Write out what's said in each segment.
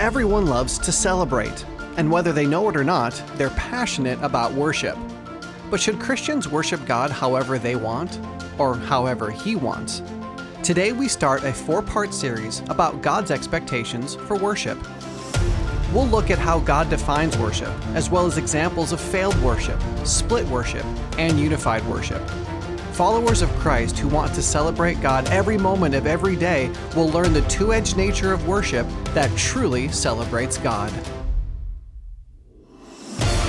everyone loves to celebrate, and whether they know it or not, they're passionate about worship. But should Christians worship God however they want, or however He wants? Today we start a four part series about God's expectations for worship. We'll look at how God defines worship, as well as examples of failed worship, split worship, and unified worship. Followers of Christ who want to celebrate God every moment of every day will learn the two edged nature of worship that truly celebrates God.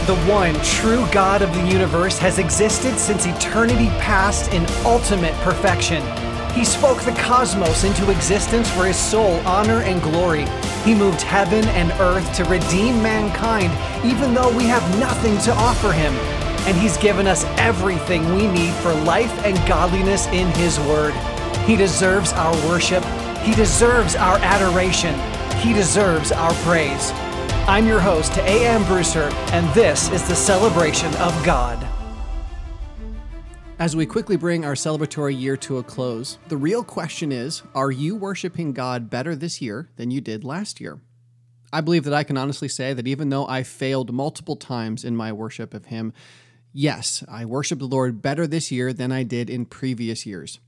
The one true God of the universe has existed since eternity past in ultimate perfection. He spoke the cosmos into existence for his sole honor and glory. He moved heaven and earth to redeem mankind, even though we have nothing to offer him. And he's given us everything we need for life and godliness in his word. He deserves our worship. He deserves our adoration. He deserves our praise. I'm your host, A.M. Brewster, and this is the celebration of God. As we quickly bring our celebratory year to a close, the real question is Are you worshiping God better this year than you did last year? I believe that I can honestly say that even though I failed multiple times in my worship of Him, yes, I worship the Lord better this year than I did in previous years.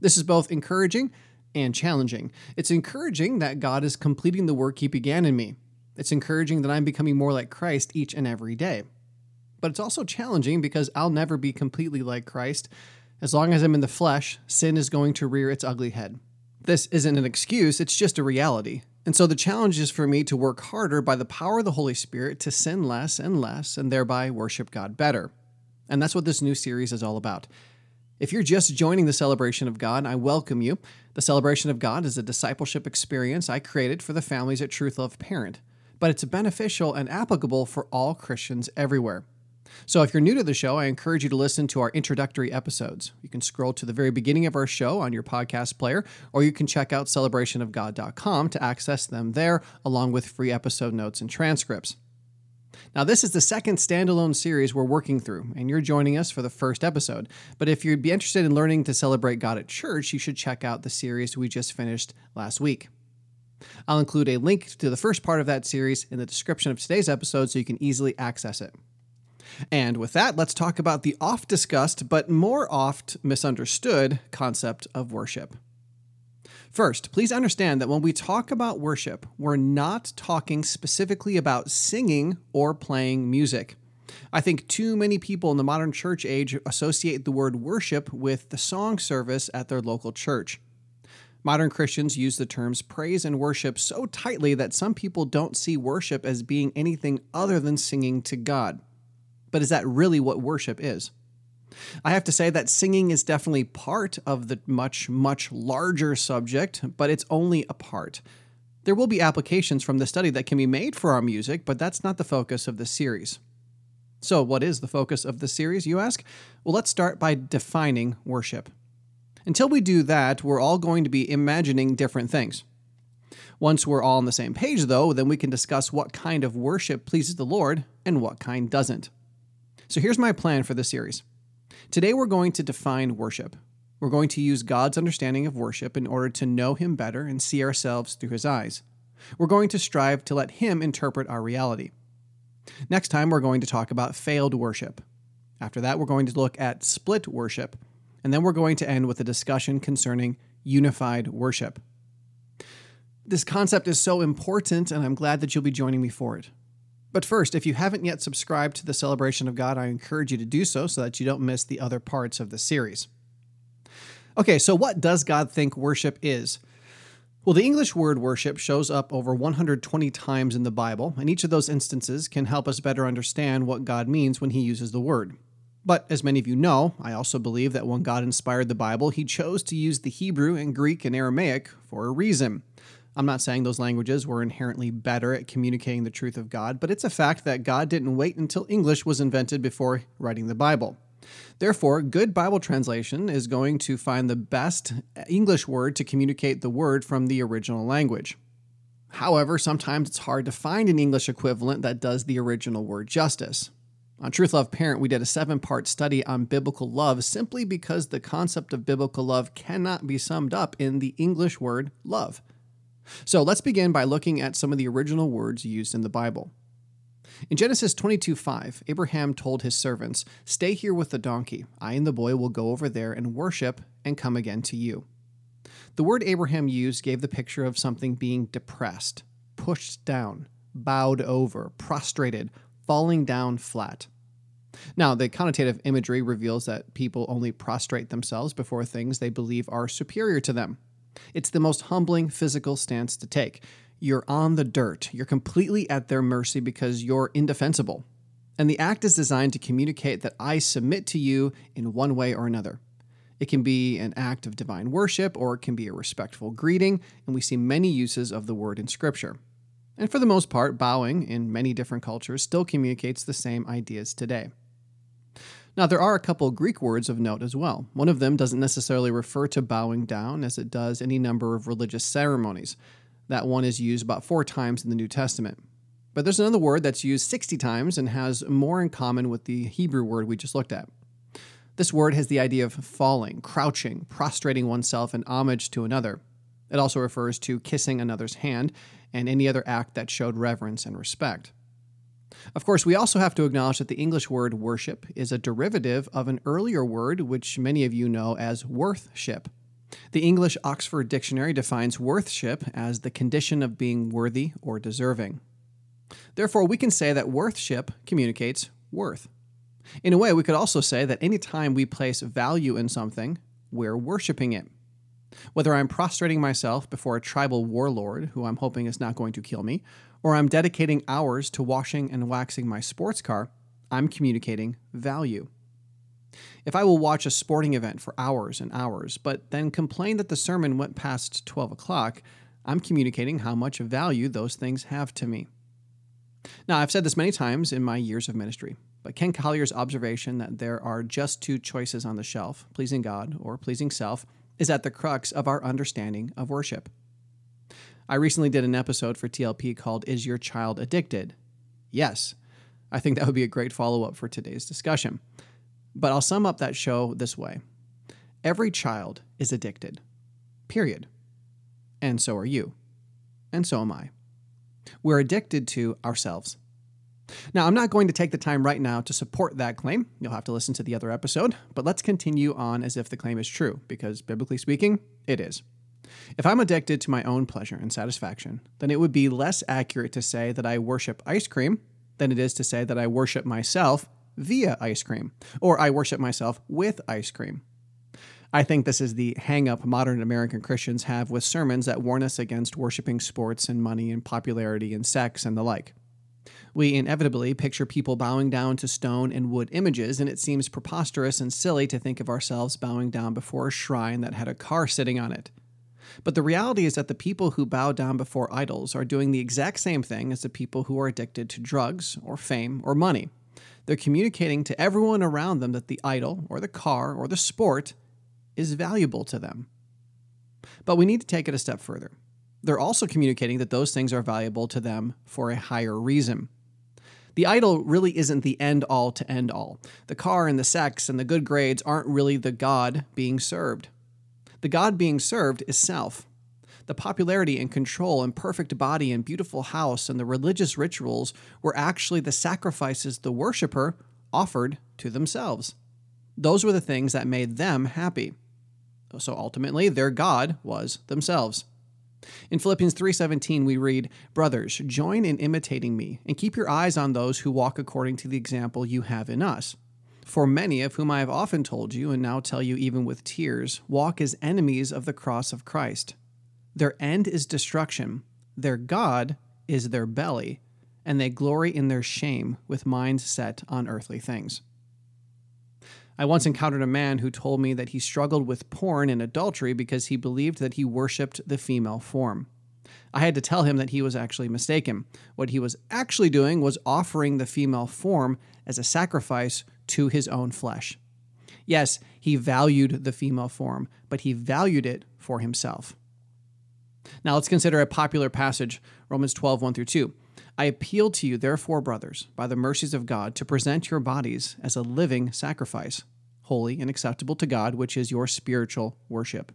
This is both encouraging and challenging. It's encouraging that God is completing the work He began in me. It's encouraging that I'm becoming more like Christ each and every day. But it's also challenging because I'll never be completely like Christ. As long as I'm in the flesh, sin is going to rear its ugly head. This isn't an excuse, it's just a reality. And so the challenge is for me to work harder by the power of the Holy Spirit to sin less and less and thereby worship God better. And that's what this new series is all about. If you're just joining the celebration of God, I welcome you. The celebration of God is a discipleship experience I created for the families at Truth Love Parent but it's beneficial and applicable for all Christians everywhere. So, if you're new to the show, I encourage you to listen to our introductory episodes. You can scroll to the very beginning of our show on your podcast player, or you can check out celebrationofgod.com to access them there, along with free episode notes and transcripts. Now, this is the second standalone series we're working through, and you're joining us for the first episode. But if you'd be interested in learning to celebrate God at church, you should check out the series we just finished last week. I'll include a link to the first part of that series in the description of today's episode so you can easily access it. And with that, let's talk about the oft discussed but more oft misunderstood concept of worship. First, please understand that when we talk about worship, we're not talking specifically about singing or playing music. I think too many people in the modern church age associate the word worship with the song service at their local church. Modern Christians use the terms praise and worship so tightly that some people don't see worship as being anything other than singing to God. But is that really what worship is? I have to say that singing is definitely part of the much, much larger subject, but it's only a part. There will be applications from the study that can be made for our music, but that's not the focus of this series. So, what is the focus of the series, you ask? Well, let's start by defining worship. Until we do that, we're all going to be imagining different things. Once we're all on the same page, though, then we can discuss what kind of worship pleases the Lord and what kind doesn't. So here's my plan for the series. Today we're going to define worship. We're going to use God's understanding of worship in order to know Him better and see ourselves through His eyes. We're going to strive to let Him interpret our reality. Next time, we're going to talk about failed worship. After that, we're going to look at split worship and then we're going to end with a discussion concerning unified worship. This concept is so important, and I'm glad that you'll be joining me for it. But first, if you haven't yet subscribed to the Celebration of God, I encourage you to do so so that you don't miss the other parts of the series. Okay, so what does God think worship is? Well, the English word worship shows up over 120 times in the Bible, and each of those instances can help us better understand what God means when he uses the word. But as many of you know, I also believe that when God inspired the Bible, he chose to use the Hebrew and Greek and Aramaic for a reason. I'm not saying those languages were inherently better at communicating the truth of God, but it's a fact that God didn't wait until English was invented before writing the Bible. Therefore, good Bible translation is going to find the best English word to communicate the word from the original language. However, sometimes it's hard to find an English equivalent that does the original word justice. On Truth Love Parent, we did a seven part study on biblical love simply because the concept of biblical love cannot be summed up in the English word love. So let's begin by looking at some of the original words used in the Bible. In Genesis 22 5, Abraham told his servants, Stay here with the donkey. I and the boy will go over there and worship and come again to you. The word Abraham used gave the picture of something being depressed, pushed down, bowed over, prostrated, falling down flat. Now, the connotative imagery reveals that people only prostrate themselves before things they believe are superior to them. It's the most humbling physical stance to take. You're on the dirt, you're completely at their mercy because you're indefensible. And the act is designed to communicate that I submit to you in one way or another. It can be an act of divine worship or it can be a respectful greeting, and we see many uses of the word in Scripture. And for the most part, bowing in many different cultures still communicates the same ideas today. Now, there are a couple Greek words of note as well. One of them doesn't necessarily refer to bowing down as it does any number of religious ceremonies. That one is used about four times in the New Testament. But there's another word that's used 60 times and has more in common with the Hebrew word we just looked at. This word has the idea of falling, crouching, prostrating oneself in homage to another. It also refers to kissing another's hand and any other act that showed reverence and respect. Of course, we also have to acknowledge that the English word worship is a derivative of an earlier word which many of you know as worthship. The English Oxford Dictionary defines worthship as the condition of being worthy or deserving. Therefore, we can say that worthship communicates worth. In a way, we could also say that any time we place value in something, we're worshiping it. Whether I'm prostrating myself before a tribal warlord who I'm hoping is not going to kill me, or I'm dedicating hours to washing and waxing my sports car, I'm communicating value. If I will watch a sporting event for hours and hours, but then complain that the sermon went past 12 o'clock, I'm communicating how much value those things have to me. Now, I've said this many times in my years of ministry, but Ken Collier's observation that there are just two choices on the shelf, pleasing God or pleasing self, is at the crux of our understanding of worship. I recently did an episode for TLP called Is Your Child Addicted? Yes, I think that would be a great follow up for today's discussion. But I'll sum up that show this way Every child is addicted, period. And so are you. And so am I. We're addicted to ourselves. Now, I'm not going to take the time right now to support that claim. You'll have to listen to the other episode, but let's continue on as if the claim is true, because biblically speaking, it is. If I'm addicted to my own pleasure and satisfaction, then it would be less accurate to say that I worship ice cream than it is to say that I worship myself via ice cream, or I worship myself with ice cream. I think this is the hang up modern American Christians have with sermons that warn us against worshiping sports and money and popularity and sex and the like. We inevitably picture people bowing down to stone and wood images, and it seems preposterous and silly to think of ourselves bowing down before a shrine that had a car sitting on it. But the reality is that the people who bow down before idols are doing the exact same thing as the people who are addicted to drugs or fame or money. They're communicating to everyone around them that the idol or the car or the sport is valuable to them. But we need to take it a step further. They're also communicating that those things are valuable to them for a higher reason. The idol really isn't the end all to end all. The car and the sex and the good grades aren't really the God being served. The God being served is self. The popularity and control and perfect body and beautiful house and the religious rituals were actually the sacrifices the worshiper offered to themselves. Those were the things that made them happy. So ultimately, their God was themselves. In Philippians 3:17 we read, "Brothers, join in imitating me and keep your eyes on those who walk according to the example you have in us." For many of whom I have often told you, and now tell you even with tears, walk as enemies of the cross of Christ. Their end is destruction, their God is their belly, and they glory in their shame with minds set on earthly things. I once encountered a man who told me that he struggled with porn and adultery because he believed that he worshiped the female form. I had to tell him that he was actually mistaken. What he was actually doing was offering the female form as a sacrifice to his own flesh. Yes, he valued the female form, but he valued it for himself. Now let's consider a popular passage, Romans 12, 1 through 2. I appeal to you, therefore, brothers, by the mercies of God, to present your bodies as a living sacrifice, holy and acceptable to God, which is your spiritual worship.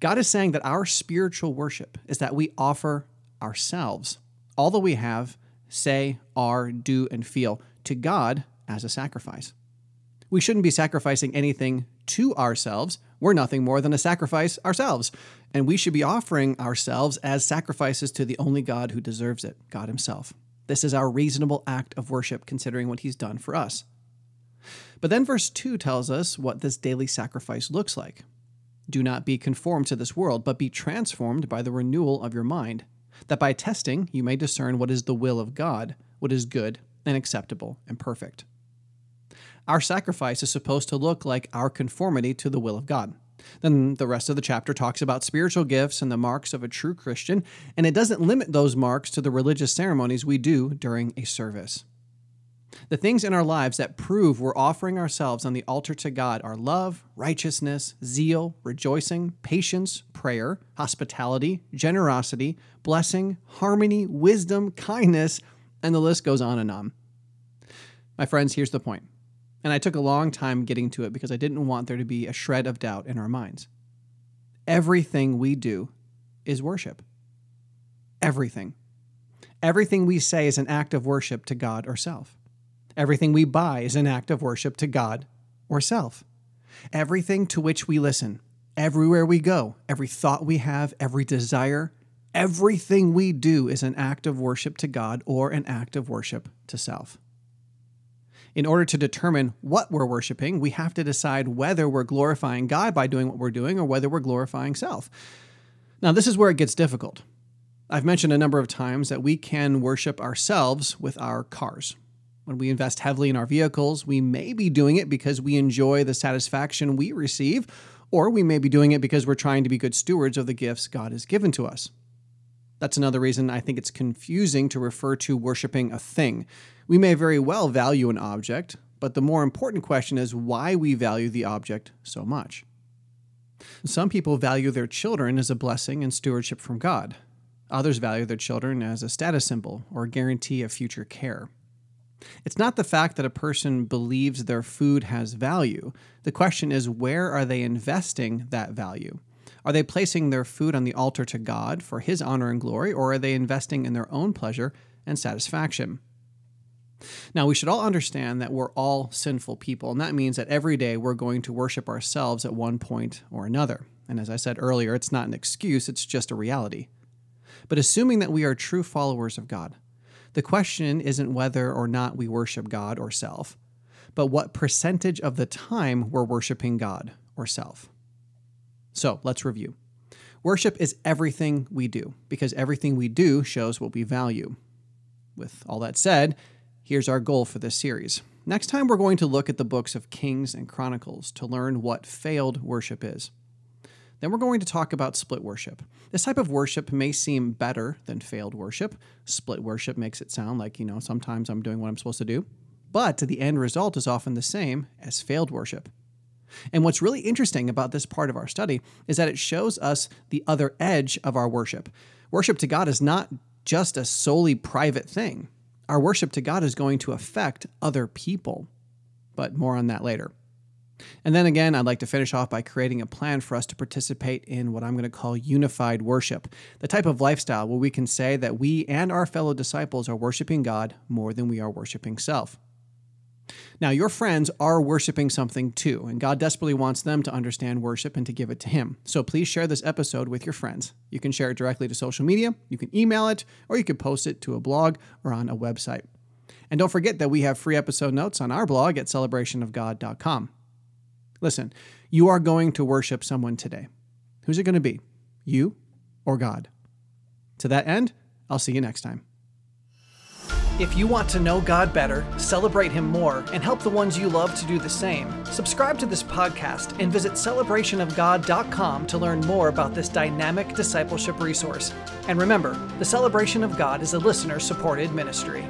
God is saying that our spiritual worship is that we offer ourselves, all that we have, say, are, do, and feel, to God as a sacrifice. We shouldn't be sacrificing anything to ourselves. We're nothing more than a sacrifice ourselves. And we should be offering ourselves as sacrifices to the only God who deserves it, God Himself. This is our reasonable act of worship, considering what He's done for us. But then verse 2 tells us what this daily sacrifice looks like. Do not be conformed to this world, but be transformed by the renewal of your mind, that by testing you may discern what is the will of God, what is good and acceptable and perfect. Our sacrifice is supposed to look like our conformity to the will of God. Then the rest of the chapter talks about spiritual gifts and the marks of a true Christian, and it doesn't limit those marks to the religious ceremonies we do during a service. The things in our lives that prove we're offering ourselves on the altar to God are love, righteousness, zeal, rejoicing, patience, prayer, hospitality, generosity, blessing, harmony, wisdom, kindness, and the list goes on and on. My friends, here's the point. And I took a long time getting to it because I didn't want there to be a shred of doubt in our minds. Everything we do is worship. Everything. Everything we say is an act of worship to God or self. Everything we buy is an act of worship to God or self. Everything to which we listen, everywhere we go, every thought we have, every desire, everything we do is an act of worship to God or an act of worship to self. In order to determine what we're worshiping, we have to decide whether we're glorifying God by doing what we're doing or whether we're glorifying self. Now, this is where it gets difficult. I've mentioned a number of times that we can worship ourselves with our cars. When we invest heavily in our vehicles, we may be doing it because we enjoy the satisfaction we receive, or we may be doing it because we're trying to be good stewards of the gifts God has given to us. That's another reason I think it's confusing to refer to worshiping a thing. We may very well value an object, but the more important question is why we value the object so much. Some people value their children as a blessing and stewardship from God. Others value their children as a status symbol or guarantee of future care. It's not the fact that a person believes their food has value. The question is where are they investing that value? Are they placing their food on the altar to God for His honor and glory, or are they investing in their own pleasure and satisfaction? Now, we should all understand that we're all sinful people, and that means that every day we're going to worship ourselves at one point or another. And as I said earlier, it's not an excuse, it's just a reality. But assuming that we are true followers of God, the question isn't whether or not we worship God or self, but what percentage of the time we're worshiping God or self. So let's review. Worship is everything we do, because everything we do shows what we value. With all that said, here's our goal for this series. Next time, we're going to look at the books of Kings and Chronicles to learn what failed worship is. Then we're going to talk about split worship. This type of worship may seem better than failed worship. Split worship makes it sound like, you know, sometimes I'm doing what I'm supposed to do. But the end result is often the same as failed worship. And what's really interesting about this part of our study is that it shows us the other edge of our worship. Worship to God is not just a solely private thing. Our worship to God is going to affect other people. But more on that later. And then again, I'd like to finish off by creating a plan for us to participate in what I'm going to call unified worship, the type of lifestyle where we can say that we and our fellow disciples are worshiping God more than we are worshiping self. Now, your friends are worshiping something too, and God desperately wants them to understand worship and to give it to Him. So please share this episode with your friends. You can share it directly to social media, you can email it, or you can post it to a blog or on a website. And don't forget that we have free episode notes on our blog at celebrationofgod.com. Listen, you are going to worship someone today. Who's it going to be? You or God? To that end, I'll see you next time. If you want to know God better, celebrate Him more, and help the ones you love to do the same, subscribe to this podcast and visit celebrationofgod.com to learn more about this dynamic discipleship resource. And remember, the Celebration of God is a listener supported ministry.